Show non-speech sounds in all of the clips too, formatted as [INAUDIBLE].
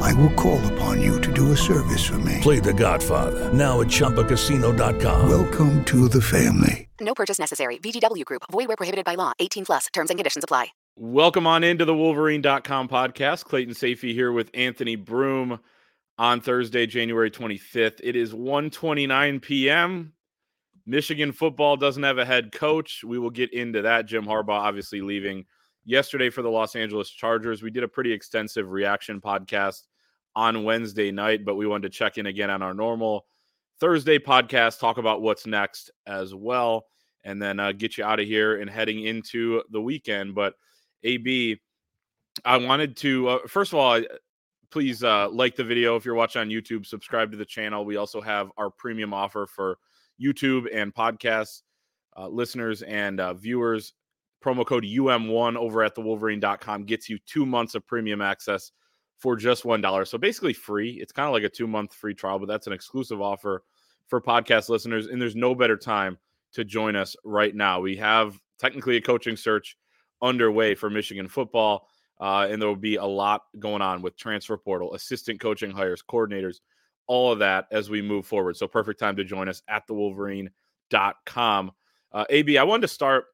I will call upon you to do a service for me. Play The Godfather now at ChumbaCasino.com. Welcome to the family. No purchase necessary. VGW Group. Void where prohibited by law. 18 plus. Terms and conditions apply. Welcome on into the Wolverine.com podcast. Clayton Sayfie here with Anthony Broome on Thursday, January 25th. It is 1:29 p.m. Michigan football doesn't have a head coach. We will get into that. Jim Harbaugh obviously leaving yesterday for the Los Angeles Chargers. We did a pretty extensive reaction podcast on Wednesday night, but we wanted to check in again on our normal Thursday podcast, talk about what's next as well, and then uh, get you out of here and heading into the weekend. But AB, I wanted to uh, first of all, please uh, like the video if you're watching on YouTube. Subscribe to the channel. We also have our premium offer for YouTube and podcast uh, listeners and uh, viewers. Promo code UM1 over at thewolverine.com gets you two months of premium access for just $1. So basically free. It's kind of like a two month free trial, but that's an exclusive offer for podcast listeners. And there's no better time to join us right now. We have technically a coaching search underway for Michigan football. Uh, and there will be a lot going on with transfer portal, assistant coaching hires, coordinators, all of that as we move forward. So perfect time to join us at thewolverine.com. Uh, AB, I wanted to start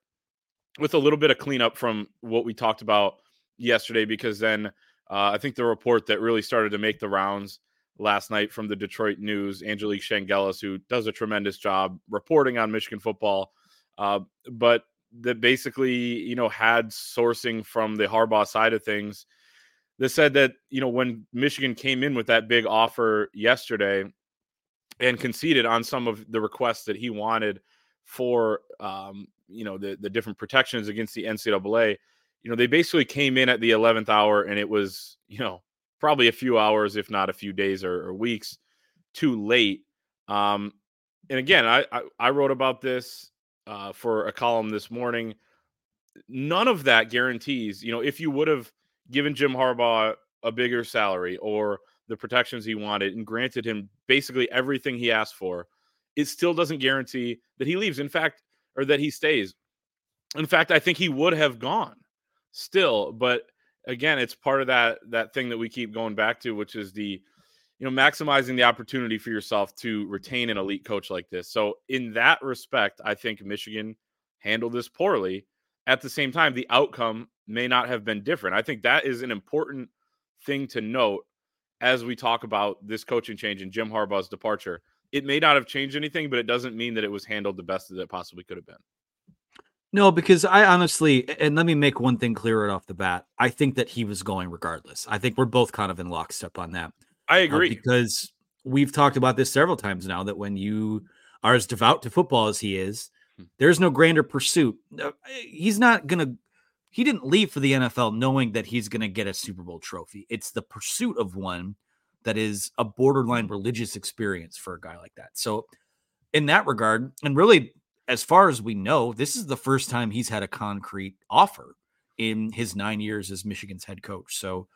with a little bit of cleanup from what we talked about yesterday, because then uh, I think the report that really started to make the rounds last night from the Detroit News, Angelique Chengelis, who does a tremendous job reporting on Michigan football, uh, but that basically, you know, had sourcing from the Harbaugh side of things that said that, you know, when Michigan came in with that big offer yesterday and conceded on some of the requests that he wanted for um, you know the the different protections against the NCAA. You know, they basically came in at the eleventh hour, and it was you know probably a few hours, if not a few days or, or weeks, too late. Um, and again, I, I, I wrote about this uh, for a column this morning. None of that guarantees. You know, if you would have given Jim Harbaugh a bigger salary or the protections he wanted and granted him basically everything he asked for, it still doesn't guarantee that he leaves. In fact, or that he stays. In fact, I think he would have gone still, but again, it's part of that that thing that we keep going back to, which is the you know maximizing the opportunity for yourself to retain an elite coach like this. So in that respect, I think Michigan handled this poorly. At the same time, the outcome may not have been different. I think that is an important thing to note as we talk about this coaching change and Jim Harbaugh's departure it may not have changed anything, but it doesn't mean that it was handled the best that it possibly could have been. No, because I honestly, and let me make one thing clear right off the bat. I think that he was going regardless. I think we're both kind of in lockstep on that. I uh, agree. Uh, because we've talked about this several times now that when you are as devout to football as he is, hmm. there's no grander pursuit. He's not going to, he didn't leave for the NFL knowing that he's going to get a Super Bowl trophy. It's the pursuit of one that is a borderline religious experience for a guy like that. So, in that regard, and really, as far as we know, this is the first time he's had a concrete offer in his nine years as Michigan's head coach. So,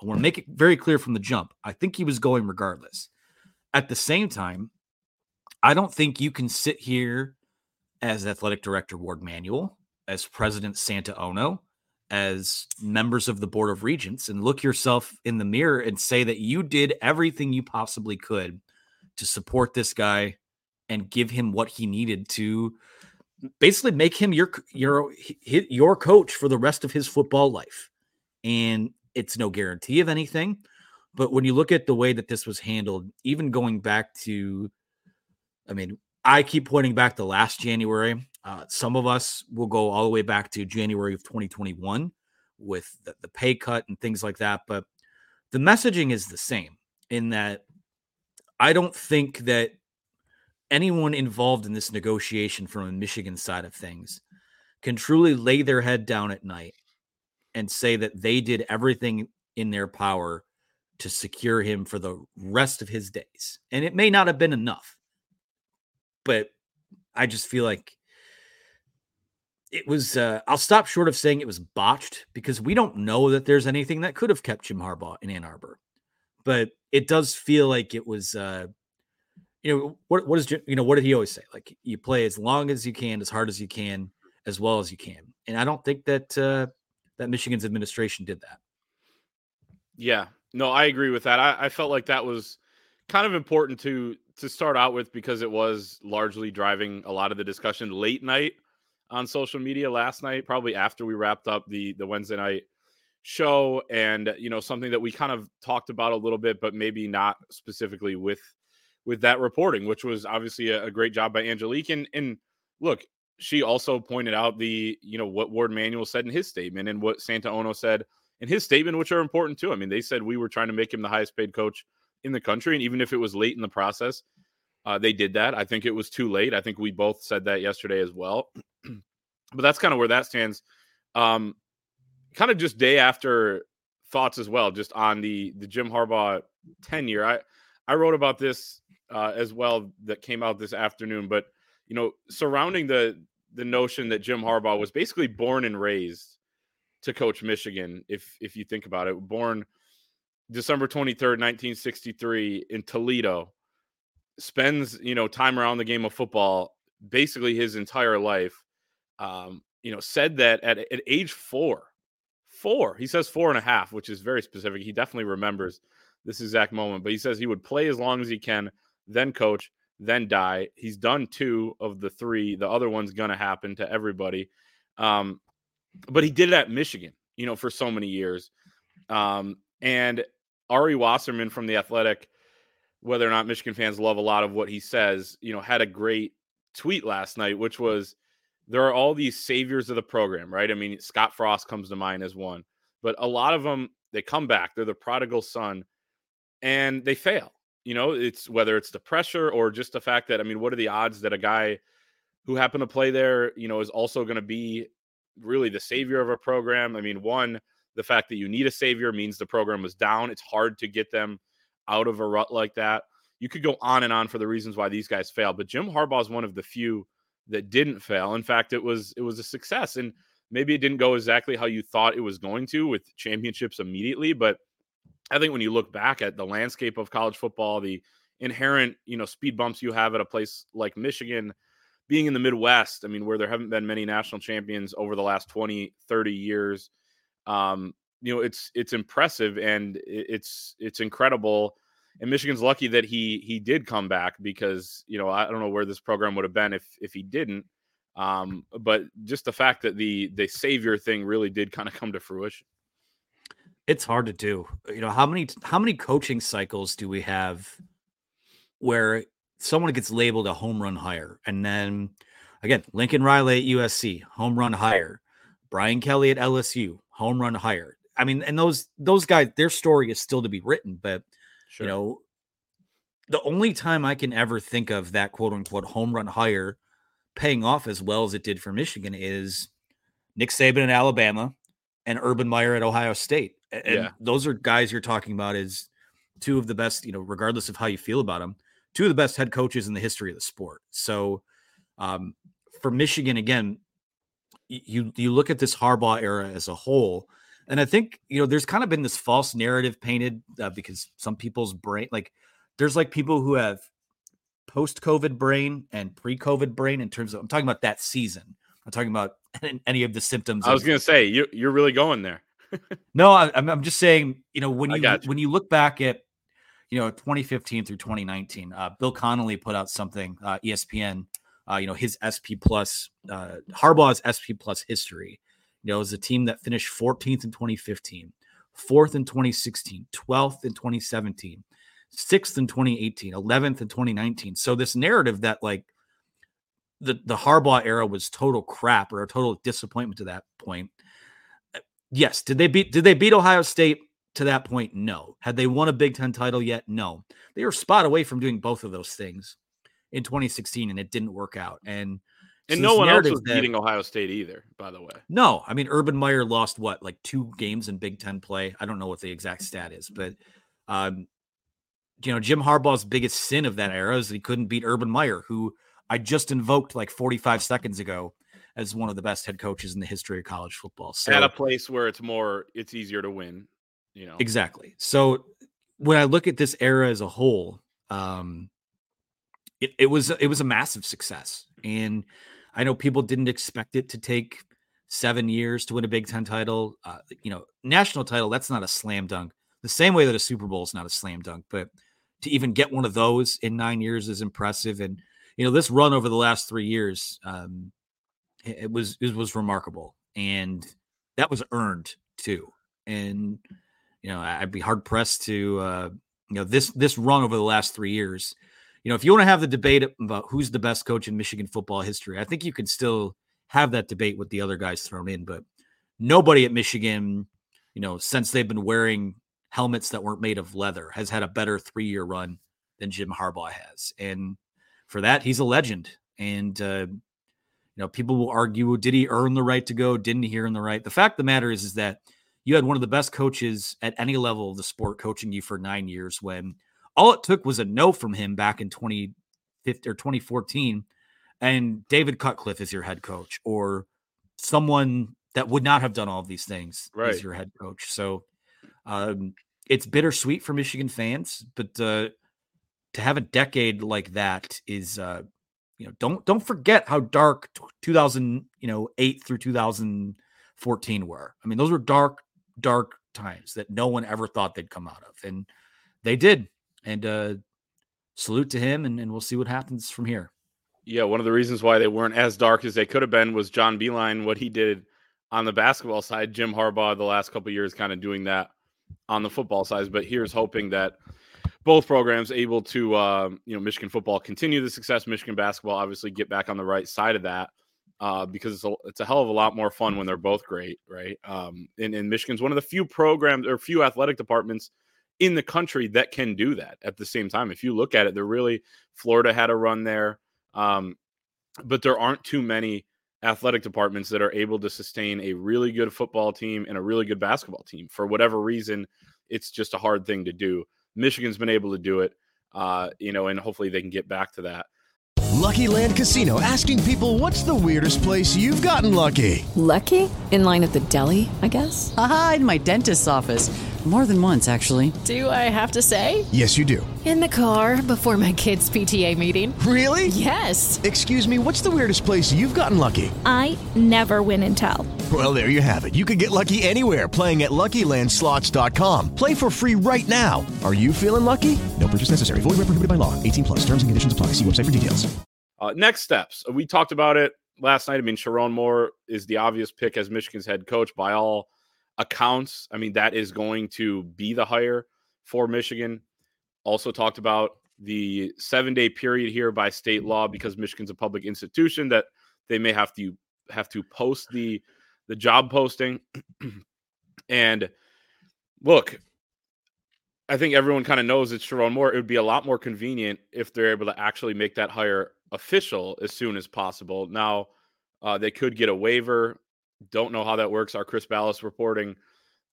I want to make it very clear from the jump. I think he was going regardless. At the same time, I don't think you can sit here as athletic director Warde Manuel, as president Santa Ono, as members of the board of regents and look yourself in the mirror and say that you did everything you possibly could to support this guy and give him what he needed to basically make him your your your coach for the rest of his football life. And it's no guarantee of anything but when you look at the way that this was handled even going back to i mean i keep pointing back to last january uh, some of us will go all the way back to January of 2021 with the, the pay cut and things like that. But the messaging is the same in that I don't think that anyone involved in this negotiation from a Michigan side of things can truly lay their head down at night and say that they did everything in their power to secure him for the rest of his days. And it may not have been enough, but I just feel like it was uh, I'll stop short of saying it was botched because we don't know that there's anything that could have kept Jim Harbaugh in Ann Arbor. But it does feel like it was uh you know what what is you know what did he always say? Like you play as long as you can, as hard as you can, as well as you can. And I don't think that uh that Michigan's administration did that. Yeah. No, I agree with that. I, I felt like that was kind of important to to start out with because it was largely driving a lot of the discussion late night on social media last night, probably after we wrapped up the the Wednesday night show, and you know something that we kind of talked about a little bit, but maybe not specifically with with that reporting, which was obviously a, a great job by Angelique. And and look, she also pointed out the you know what Warde Manuel said in his statement and what Santa Ono said in his statement, which are important too. I mean, they said we were trying to make him the highest paid coach in the country, and even if it was late in the process, uh, they did that. I think it was too late. I think we both said that yesterday as well. But that's kind of where that stands. Um, kind of just day after thoughts as well, just on the the Jim Harbaugh tenure. I I wrote about this uh, as well that came out this afternoon, but you know, surrounding the the notion that Jim Harbaugh was basically born and raised to coach Michigan. If if you think about it, born December twenty third, nineteen sixty three, in Toledo spends you know time around the game of football basically his entire life um, you know said that at, at age four four he says four and a half which is very specific he definitely remembers this exact moment but he says he would play as long as he can then coach then die he's done two of the three the other one's gonna happen to everybody um, but he did it at michigan you know for so many years um, and ari wasserman from the athletic whether or not Michigan fans love a lot of what he says, you know, had a great tweet last night, which was there are all these saviors of the program, right? I mean, Scott Frost comes to mind as one, but a lot of them they come back, they're the prodigal son, and they fail. You know, it's whether it's the pressure or just the fact that I mean, what are the odds that a guy who happened to play there, you know, is also going to be really the savior of a program? I mean, one, the fact that you need a savior means the program was down. It's hard to get them out of a rut like that. You could go on and on for the reasons why these guys fail, but Jim Harbaugh is one of the few that didn't fail. In fact, it was it was a success, and maybe it didn't go exactly how you thought it was going to with championships immediately. But I think when you look back at the landscape of college football, the inherent you know speed bumps you have at a place like Michigan, being in the Midwest, I mean, where there haven't been many national champions over the last 20, 30 years, um, you know it's it's impressive and it's it's incredible and Michigan's lucky that he he did come back because you know I don't know where this program would have been if if he didn't. Um but just the fact that the the savior thing really did kind of come to fruition. It's hard to do. You know how many how many coaching cycles do we have where someone gets labeled a home run hire? And then again Lincoln Riley at USC home run hire. Brian Kelly at LSU home run hire. I mean, and those those guys, their story is still to be written, but sure. you know, the only time I can ever think of that quote unquote home run hire paying off as well as it did for Michigan is Nick Saban in Alabama and Urban Meyer at Ohio State. And yeah. those are guys you're talking about as two of the best, you know, regardless of how you feel about them, two of the best head coaches in the history of the sport. So um, for Michigan, again, you you look at this Harbaugh era as a whole and I think, you know, there's kind of been this false narrative painted uh, because some people's brain, like, there's like people who have post COVID brain and pre COVID brain in terms of, I'm talking about that season. I'm talking about [LAUGHS] any of the symptoms. I was going to say, you, you're really going there. [LAUGHS] no, I, am I'm just saying, you know, when you, you, when you look back at, you know, 2015 through 2019, uh, Bill Connelly put out something, uh, ESPN, uh, you know, his SP plus, uh, Harbaugh's SP plus history you know, it was a team that finished 14th in 2015, fourth in 2016, 12th in 2017, sixth in 2018, 11th in 2019. So this narrative that like the the Harbaugh era was total crap or a total disappointment to that point. Uh, yes, did they beat did they beat Ohio State to that point? No. Had they won a Big 10 title yet? No. They were spot away from doing both of those things in 2016 and it didn't work out. And and so no one else was that, beating Ohio State either, by the way. No, I mean Urban Meyer lost what, like two games in Big Ten play. I don't know what the exact stat is, but um, you know, Jim Harbaugh's biggest sin of that era is he couldn't beat Urban Meyer, who I just invoked like 45 seconds ago as one of the best head coaches in the history of college football. So At a place where it's more, it's easier to win. You know, Exactly. So when I look at this era as a whole, um, it, it was it was a massive success, and I know people didn't expect it to take seven years to win a Big Ten title. Uh, you know, national title that's not a slam dunk. The same way that a Super Bowl is not a slam dunk, but to even get one of those in nine years is impressive. And you know, this run over the last three years, um, it, it was it was remarkable, and that was earned too. And you know, I'd be hard pressed to, uh, you know, this this run over the last three years. You know, if you want to have the debate about who's the best coach in Michigan football history, I think you can still have that debate with the other guys thrown in. But nobody at Michigan, you know, since they've been wearing helmets that weren't made of leather, has had a better three year run than Jim Harbaugh has. And for that, he's a legend. And uh, you know, people will argue, did he earn the right to go? Didn't he earn the right? The fact of the matter is, is that you had one of the best coaches at any level of the sport coaching you for nine years when all it took was a no from him back in 2015 or 2014 and david cutcliffe is your head coach or someone that would not have done all of these things Right. is your head coach. So um, it's bittersweet for michigan fans but uh, to have a decade like that is uh, you know don't don't forget how dark t- 2000 you know 8 through 2014 were. I mean those were dark dark times that no one ever thought they'd come out of and they did and uh salute to him and, and we'll see what happens from here Yeah, one of the reasons why they weren't as dark as they could have been was John Beilein, what he did on the basketball side. Jim Harbaugh, the last couple years, kind of doing that on the football side. But here's hoping that both programs able to, uh, you know, Michigan football continue the success. Michigan basketball obviously get back on the right side of that uh, because it's a, it's a hell of a lot more fun when they're both great, right? Um, and, and Michigan's one of the few programs or few athletic departments in the country that can do that at the same time. If you look at it, they're really Florida had a run there. Um, but there aren't too many athletic departments that are able to sustain a really good football team and a really good basketball team. For whatever reason, it's just a hard thing to do. Michigan's been able to do it, uh, you know, and hopefully they can get back to that. Lucky Land Casino asking people what's the weirdest place you've gotten lucky? Lucky? In line at the deli, I guess? Aha, in my dentist's office. More than once, actually. Do I have to say? Yes, you do. In the car before my kids' PTA meeting. Really? Yes. Excuse me, what's the weirdest place you've gotten lucky? I never win and tell. Well, there you have it. You can get lucky anywhere playing at LuckyLandSlots.com. Play for free right now. Are you feeling lucky? No purchase necessary. Void where prohibited by law. 18 plus. Terms and conditions apply. See website for details. Uh, next steps. We talked about it last night. I mean, Sherrone Moore is the obvious pick as Michigan's head coach by all accounts. I mean, that is going to be the hire for Michigan. Also talked about the seven day period here by state law because Michigan's a public institution that they may have to have to post the the job posting. [CLEARS THROAT] and look, I think everyone kind of knows it's Sherrone Moore. It would be a lot more convenient if they're able to actually make that hire official as soon as possible. Now, uh, they could get a waiver. Don't know how that works. Our Chris Balas reporting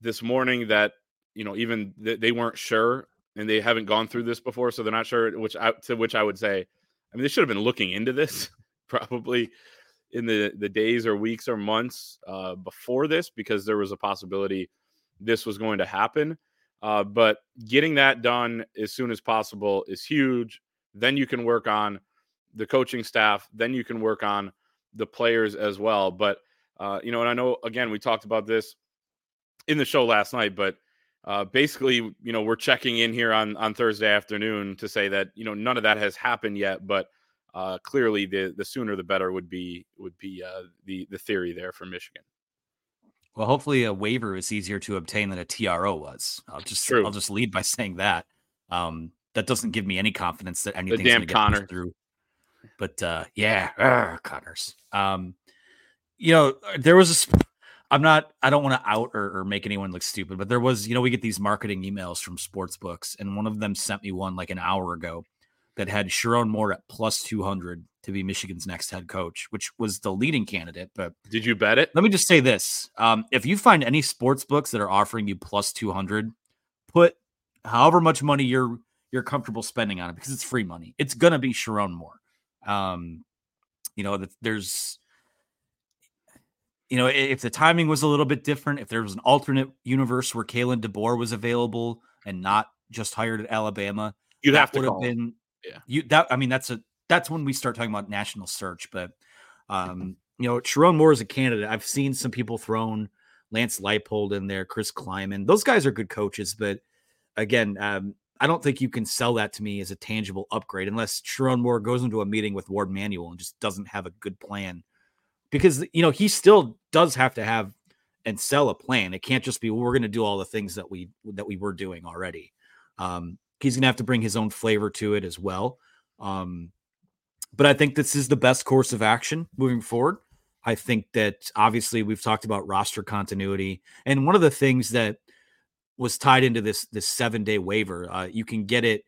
this morning that you know even th- they weren't sure and they haven't gone through this before, so they're not sure. Which I, to which I would say, I mean, they should have been looking into this [LAUGHS] probably in the the days or weeks or months uh, before this because there was a possibility this was going to happen. Uh, but getting that done as soon as possible is huge. Then you can work on the coaching staff. Then you can work on the players as well. But uh, you know, and I know again we talked about this in the show last night, but uh, basically, you know, we're checking in here on on Thursday afternoon to say that you know none of that has happened yet, but uh, clearly the the sooner the better would be would be uh, the the theory there for Michigan. well hopefully a waiver is easier to obtain than a tro was i'll just True. i'll just lead by [LAUGHS] saying that um that doesn't give me any confidence that anything's gonna get pushed Connor. through but uh yeah connors um you know there was a i'm not i don't want to out or, or make anyone look stupid but there was you know we get these marketing emails from sports books and one of them sent me one like an hour ago that had Sherrone Moore at plus 200 to be Michigan's next head coach, which was the leading candidate. But Did you bet it? let me just say this. Um, if you find any sports books that are offering you plus 200, put however much money you're you're comfortable spending on it because it's free money. It's gonna be Sherrone Moore. Um, you know, that there's you know, if the timing was a little bit different, if there was an alternate universe where Kalen DeBoer was available and not just hired at Alabama, you'd have to have been Yeah. you that I mean that's a that's when we start talking about national search. But um, you know, Sherrone Moore is a candidate. I've seen some people thrown Lance Leipold in there, Chris Klieman. Those guys are good coaches, but again, um, I don't think you can sell that to me as a tangible upgrade unless Sherrone Moore goes into a meeting with Warde Manuel and just doesn't have a good plan. Because you know, he still does have to have and sell a plan. It can't just be well, we're going to do all the things that we that we were doing already. Um, he's going to have to bring his own flavor to it as well. Um, but I think this is the best course of action moving forward. I think that obviously we've talked about roster continuity, and one of the things that was tied into this this seven day waiver, uh, you can get it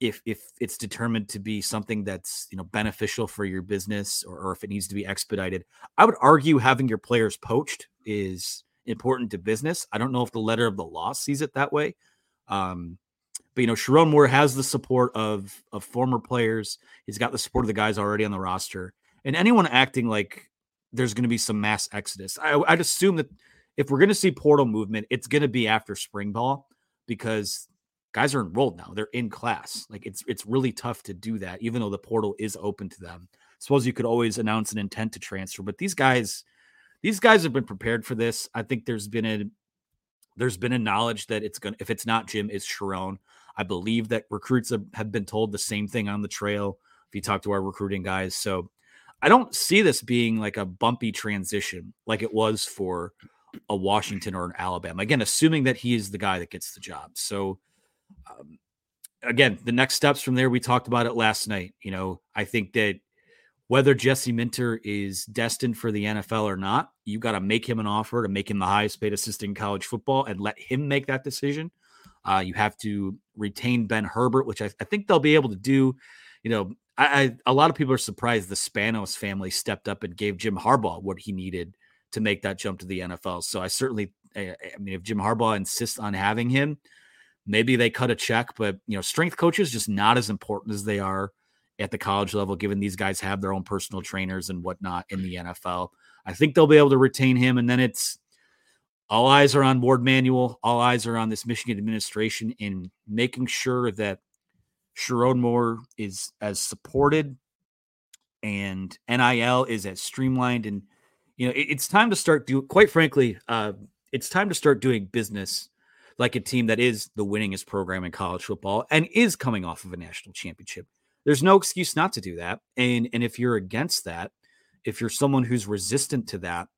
if if it's determined to be something that's you know beneficial for your business or, or if it needs to be expedited. I would argue having your players poached is important to business. I don't know if the letter of the law sees it that way. Um, but you know, Sherrone Moore has the support of of former players. He's got the support of the guys already on the roster, and anyone acting like there's going to be some mass exodus. I, I'd assume that if we're going to see portal movement, it's going to be after spring ball because guys are enrolled now. They're in class. Like it's it's really tough to do that, even though the portal is open to them. I suppose you could always announce an intent to transfer, but these guys, these guys have been prepared for this. I think there's been a there's been a knowledge that it's gonna if it's not Jim, it's Sherrone. I believe that recruits have, have been told the same thing on the trail. If you talk to our recruiting guys, so I don't see this being like a bumpy transition like it was for a Washington or an Alabama. Again, assuming that he is the guy that gets the job. So, um, again, the next steps from there, we talked about it last night. You know, I think that whether Jesse Minter is destined for the NFL or not, you got to make him an offer to make him the highest paid assistant in college football and let him make that decision. Uh, you have to retain Ben Herbert, which I, I think they'll be able to do. You know, I, I, a lot of people are surprised the Spanos family stepped up and gave Jim Harbaugh what he needed to make that jump to the NFL. So I certainly, I, I mean, if Jim Harbaugh insists on having him, maybe they cut a check. But you know, strength coaches just not as important as they are at the college level, given these guys have their own personal trainers and whatnot in the NFL. I think they'll be able to retain him, and then it's all eyes are on Warde Manuel. All eyes are on this Michigan administration in making sure that Sherrone Moore is as supported and NIL is as streamlined. And, you know, it, it's time to start do quite frankly, uh, it's time to start doing business like a team that is the winningest program in college football and is coming off of a national championship. There's no excuse not to do that. And and if you're against that, if you're someone who's resistant to that,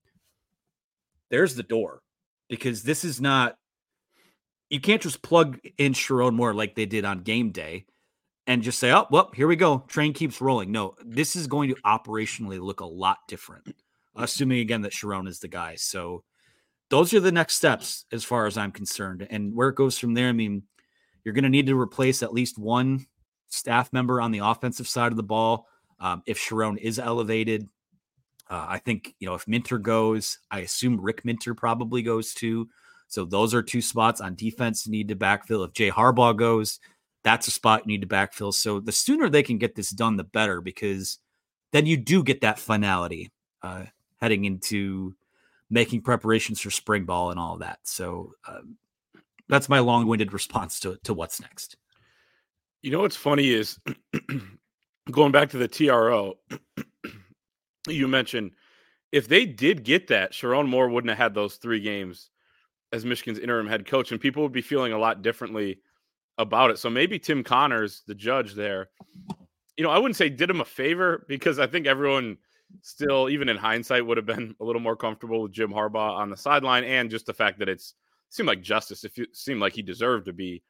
there's the door because this is not you can't just plug in Sherrone Moore like they did on game day and just say, oh, well, here we go. Train keeps rolling. No, this is going to operationally look a lot different, assuming again that Sherrone is the guy. So those are the next steps as far as I'm concerned. And where it goes from there, I mean, you're going to need to replace at least one staff member on the offensive side of the ball. Um, if Sherrone is elevated, uh, I think, you know, if Minter goes, I assume Rick Minter probably goes too. So those are two spots on defense you need to backfill. If Jay Harbaugh goes, that's a spot you need to backfill. So the sooner they can get this done, the better, because then you do get that finality uh, heading into making preparations for spring ball and all of that. So um, that's my long-winded [LAUGHS] response to to what's next. You know what's funny is [CLEARS THROAT] going back to the TRO. [CLEARS THROAT] you mentioned if they did get that, Sherrone Moore wouldn't have had those three games as Michigan's interim head coach, and people would be feeling a lot differently about it. So maybe Tim Connors, the judge there, you know, I wouldn't say did him a favor because I think everyone still, even in hindsight, would have been a little more comfortable with Jim Harbaugh on the sideline, and just the fact that it's seemed like justice. If it seemed like he deserved to be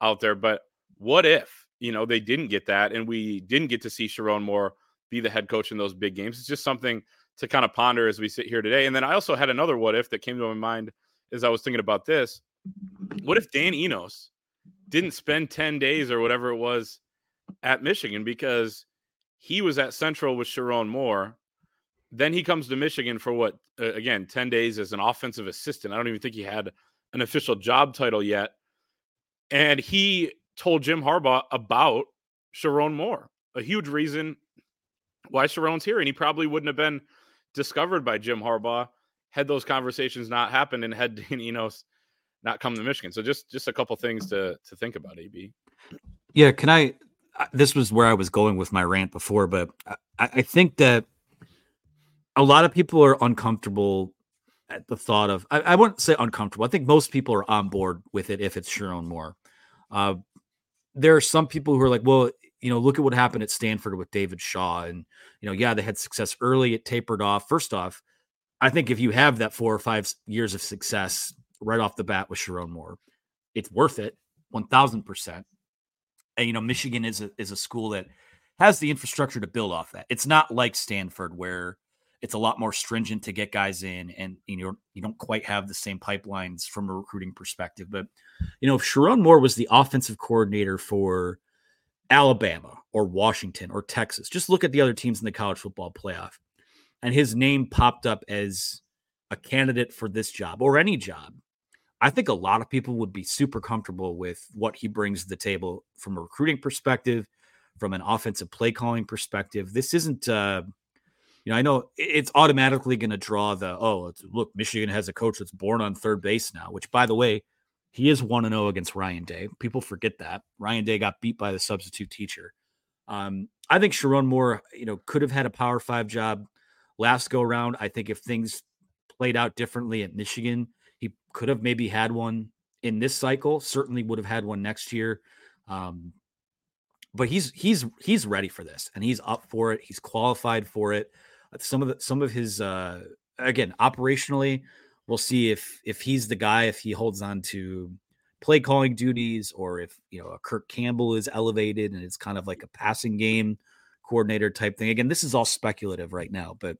out there, but what if you know they didn't get that, and we didn't get to see Sherrone Moore be the head coach in those big games? It's just something to kind of ponder as we sit here today. And then I also had another what if that came to my mind as I was thinking about this. What if Dan Enos didn't spend 10 days or whatever it was at Michigan because he was at Central with Sherrone Moore. Then he comes to Michigan for what, uh, again, 10 days as an offensive assistant. I don't even think he had an official job title yet. And he told Jim Harbaugh about Sherrone Moore, a huge reason why Sherrone's here. And he probably wouldn't have been discovered by Jim Harbaugh had those conversations not happened and had [LAUGHS] you know not come to Michigan. So just just a couple things to to think about. AB. Yeah, can I? This was where I was going with my rant before, but I, I think that a lot of people are uncomfortable at the thought of. I, I wouldn't say uncomfortable. I think most people are on board with it if it's Sherrone Moore. Uh, there are some people who are like, well, you know, look at what happened at Stanford with David Shaw, and you know, yeah, they had success early. It tapered off. First off, I think if you have that four or five years of success right off the bat with Sherrone Moore, it's worth it, one thousand percent. And you know, Michigan is a is a school that has the infrastructure to build off that. It's not like Stanford where it's a lot more stringent to get guys in, and you know you don't quite have the same pipelines from a recruiting perspective. But you know, if Sherrone Moore was the offensive coordinator for Alabama or Washington or Texas, just look at the other teams in the college football playoff, and his name popped up as a candidate for this job or any job. I think a lot of people would be super comfortable with what he brings to the table from a recruiting perspective, from an offensive play calling perspective. This isn't, uh, you know, I know it's automatically going to draw the, oh, look, Michigan has a coach that's born on third base now, which, by the way, he is 1 0 against Ryan Day. People forget that. Ryan Day got beat by the substitute teacher. Um, I think Sherrone Moore, you know, could have had a power five job last go around. I think if things played out differently at Michigan, he could have maybe had one in this cycle. Certainly would have had one next year. Um, but he's he's he's ready for this, and he's up for it. He's qualified for it. Some of the some of his uh, again operationally, we'll see if if he's the guy if he holds on to play calling duties or if you know a Kirk Campbell is elevated and it's kind of like a passing game coordinator type thing. Again, this is all speculative right now, but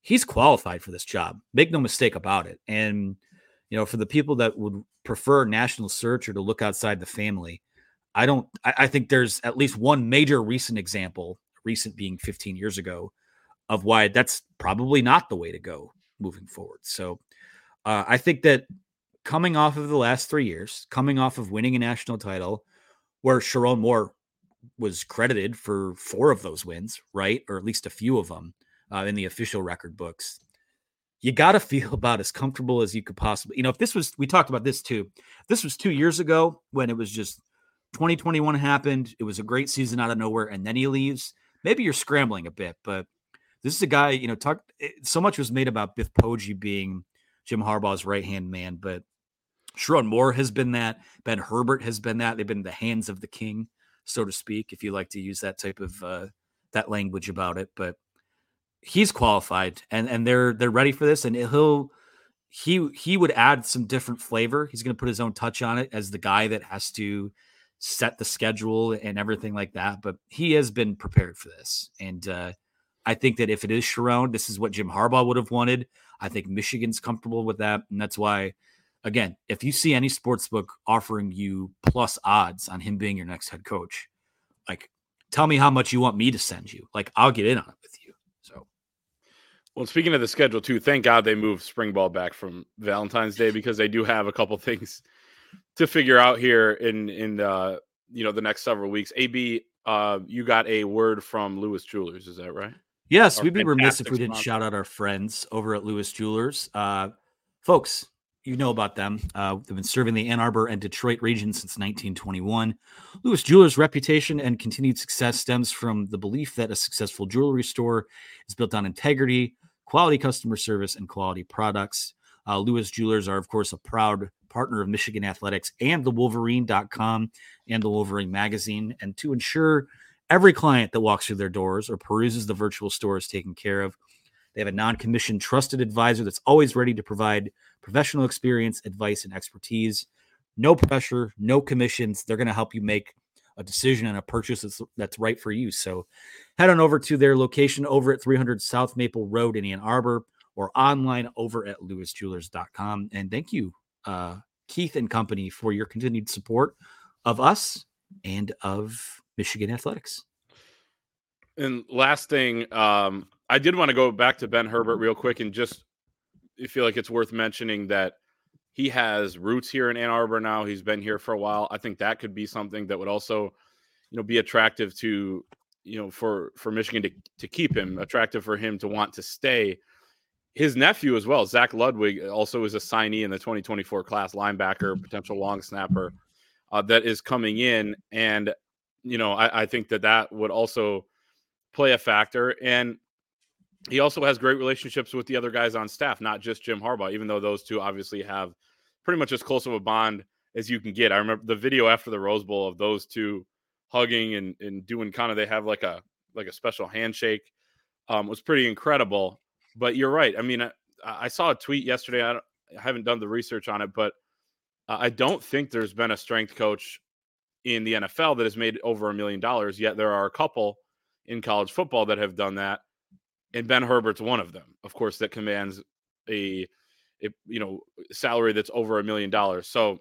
he's qualified for this job. Make no mistake about it. And you know, for the people that would prefer national search or to look outside the family, I don't. I, I think there's at least one major recent example, recent being 15 years ago, of why that's probably not the way to go moving forward. So, uh, I think that coming off of the last three years, coming off of winning a national title, where Sherrone Moore was credited for four of those wins, right, or at least a few of them uh, in the official record books you got to feel [LAUGHS] about as comfortable as you could possibly. You know, if this was, we talked about this too. This was two years ago when it was just 2021 happened. It was a great season out of nowhere, and then he leaves. Maybe you're scrambling a bit, but this is a guy. You know, talk. Eh, so much was made about Biff Poggi being Jim Harbaugh's right hand man, but Sherrone Moore has been that. Ben Herbert has been that. They've been the hands of the king, so to speak, if you like to use that type of uh, that language about it. But he's qualified and and they're they're ready for this and he'll he he would add some different flavor he's going to put his own touch on it as the guy that has to set the schedule and everything like that but he has been prepared for this and uh I think that if it is Sherrone, this is what Jim Harbaugh would have wanted. I think Michigan's comfortable with that. And that's why, again, if you see any sports book offering you plus odds on him being your next head coach, like tell me how much you want me to send you. Like I'll get in on it with you. So well, speaking of the schedule too, thank God they moved spring ball back from Valentine's Day because they do have a couple things to figure out here in in uh, you know the next several weeks. AB, uh, you got a word from Lewis Jewelers, is that right? Yes, we'd be remiss if we didn't sponsor. shout out our friends over at Lewis Jewelers, uh, folks. You know about them. Uh, they've been serving the Ann Arbor and Detroit region since 1921. Lewis Jewelers' reputation and continued success stems from the belief that a successful jewelry store is built on integrity, quality customer service, and quality products. Uh, Lewis Jewelers are, of course, a proud partner of Michigan Athletics and the Wolverine.com and the Wolverine magazine. And to ensure every client that walks through their doors or peruses the virtual store is taken care of, they have a non commissioned trusted advisor that's always ready to provide professional experience, advice, and expertise. No pressure, no commissions. They're going to help you make a decision and a purchase that's, that's right for you. So head on over to their location over at 300 South Maple Road in Ann Arbor or online over at lewisjewelers.com. And thank you, uh, Keith and company, for your continued support of us and of Michigan athletics. And last thing, um, I did want to go back to Ben Herbert real quick and just feel like it's worth mentioning that he has roots here in Ann Arbor now. He's been here for a while. I think that could be something that would also, you know, be attractive to, you know, for for Michigan to to keep him, attractive for him to want to stay. his nephew as well, Zach Ludwig, also is a signee in the 2024 class, linebacker, potential long snapper uh, that is coming in, and you know I, I think that that would also play a factor. And he also has great relationships with the other guys on staff, not just Jim Harbaugh, even though those two obviously have pretty much as close of a bond as you can get. I remember the video after the Rose Bowl of those two hugging and, and doing kind of they have like a like a special handshake um, was pretty incredible. But you're right. I mean, I, I saw a tweet yesterday. I, I, haven't done the research on it, but I don't think there's been a strength coach in the NFL that has made over a million dollars. Yet there are a couple in college football that have done that, and Ben Herbert's one of them. Of course, that commands a, a you know salary that's over a million dollars. So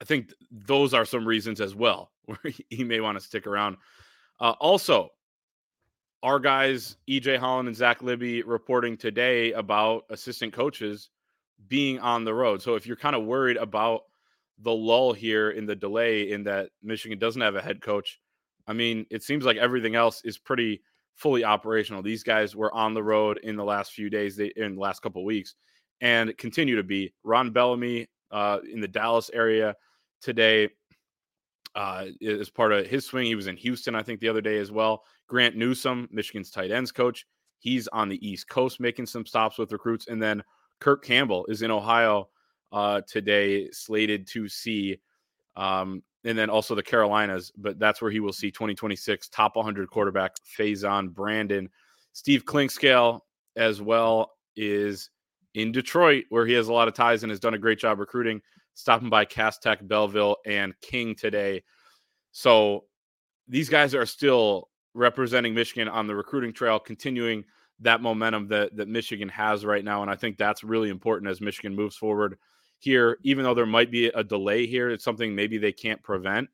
I think those are some reasons as well [LAUGHS] where he may want to stick around. Uh, also, our guys EJ Holland and Zach Libby reporting today about assistant coaches being on the road. So if you're kind of worried about the lull here in the delay in that Michigan doesn't have a head coach, I mean, it seems like everything else is pretty fully operational. These guys were on the road in the last few days, they, in the last couple weeks, and continue to be. Ron Bellamy uh, in the Dallas area today uh, as part of his swing. He was in Houston, I think, the other day as well. Grant Newsome, Michigan's tight ends coach, he's on the East Coast making some stops with recruits. And then Kirk Campbell is in Ohio uh, today, slated to see. Um, and then also the Carolinas, but that's where he will see 2026 top 100 quarterback Faizon Brandon. Steve Clinkscale as well is in Detroit, where he has a lot of ties and has done a great job recruiting stopping by Cass Tech, Belleville, and King today. So these guys are still representing Michigan on the recruiting trail, continuing that momentum that, that Michigan has right now. And I think that's really important as Michigan moves forward here, even though there might be a delay here. It's something maybe they can't prevent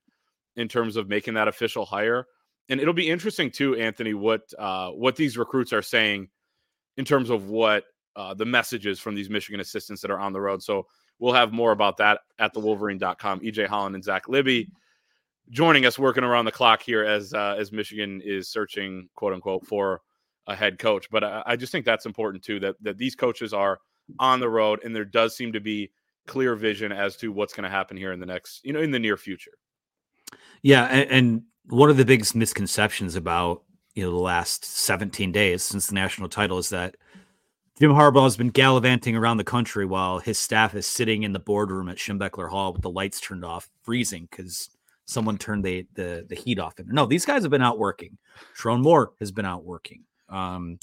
in terms of making that official hire. And it'll be interesting too, Anthony, what uh, what these recruits are saying in terms of what uh, the messages from these Michigan assistants that are on the road. So We'll have more about that at the Wolverine.com. EJ Holland and Zach Libby joining us working around the clock here as uh, as Michigan is searching quote unquote for a head coach. But I, I just think that's important too that that these coaches are on the road and there does seem to be clear vision as to what's going to happen here in the next you know in the near future. Yeah, and, and one of the biggest misconceptions about you know the last 17 days since the national title is that Jim Harbaugh has been gallivanting around the country while his staff is sitting in the boardroom at Schembechler Hall with the lights turned off, freezing because someone turned the, the the heat off. No, these guys have been out working. Sherrone Moore has been out working. Um,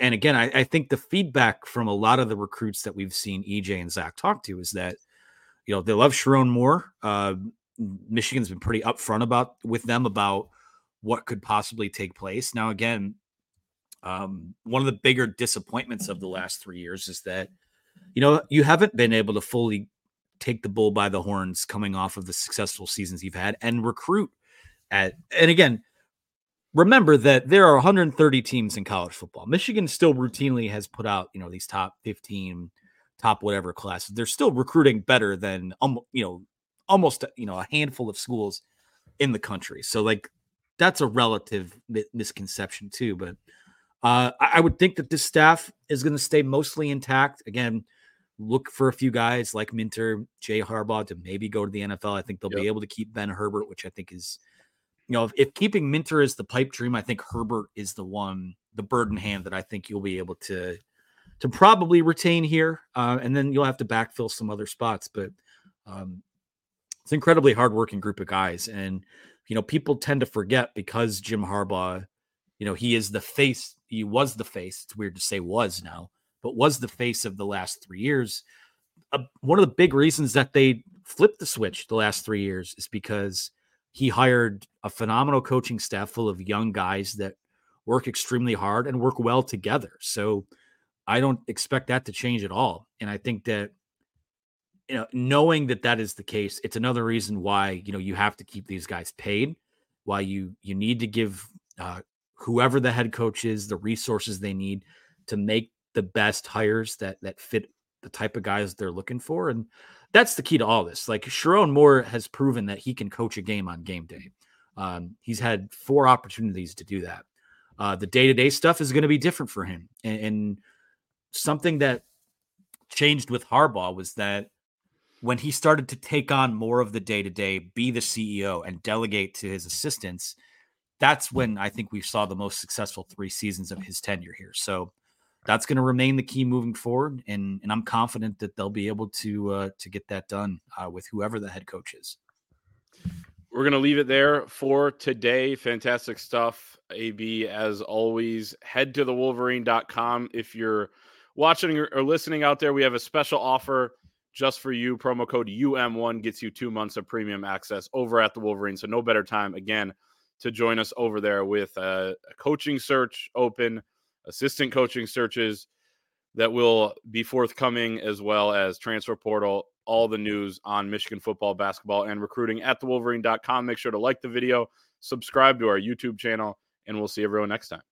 and again, I, I, think the feedback from a lot of the recruits that we've seen EJ and Zach talk to is that you know they love Sherrone Moore. Uh, Michigan's been pretty upfront about with them about what could possibly take place. Now, again, um, one of the bigger disappointments of the last three years is that, you know, you haven't been able to fully take the bull by the horns coming off of the successful seasons you've had and recruit at, and again, remember that there are 130 teams in college football. Michigan still routinely has put out, you know, these top 15, top whatever classes. They're still recruiting better than, um, you know, almost, you know, a handful of schools in the country. So, like, that's a relative misconception too. But uh, I would think that this staff is going to stay mostly intact. Again, look for a few guys like Minter, Jay Harbaugh to maybe go to the NFL. I think they'll yep. be able to keep Ben Herbert, which I think is, you know, if, if, keeping Minter is the pipe dream, I think Herbert is the one, the bird in hand that I think you'll be able to to probably retain here, uh, and then you'll have to backfill some other spots. But um, it's an incredibly hardworking group of guys, and you know, people tend to forget because Jim Harbaugh you know, he is the face, he was the face. It's weird to say was now, but was the face of the last three years. Uh, one of the big reasons that they flipped the switch the last three years is because he hired a phenomenal coaching staff full of young guys that work extremely hard and work well together. So I don't expect that to change at all. And I think that you know, knowing that that is the case, it's another reason why you know you have to keep these guys paid, why you you need to give uh, whoever the head coach is the resources they need to make the best hires that that fit the type of guys they're looking for and that's the key to all this like Sherrone Moore has proven that he can coach a game on game day um, he's had four opportunities to do that uh, the day-to-day stuff is going to be different for him and, and something that changed with Harbaugh was that when he started to take on more of the day to day, be the CEO and delegate to his assistants, that's when I think we saw the most successful three seasons of his tenure here. So that's going to remain the key moving forward, and and I'm confident that they'll be able to uh, to get that done uh, with whoever the head coach is. We're going to leave it there for today. Fantastic stuff. AB, as always, head to the wolverine.com. If you're watching or listening out there, we have a special offer just for you. Promo code UM1 gets you two months of premium access over at the Wolverine. So, no better time, again, to join us over there with a coaching search open, assistant coaching searches that will be forthcoming, as well as transfer portal, all the news on Michigan football, basketball, and recruiting at thewolverine.com. Make sure to like the video, subscribe to our YouTube channel, and we'll see everyone next time.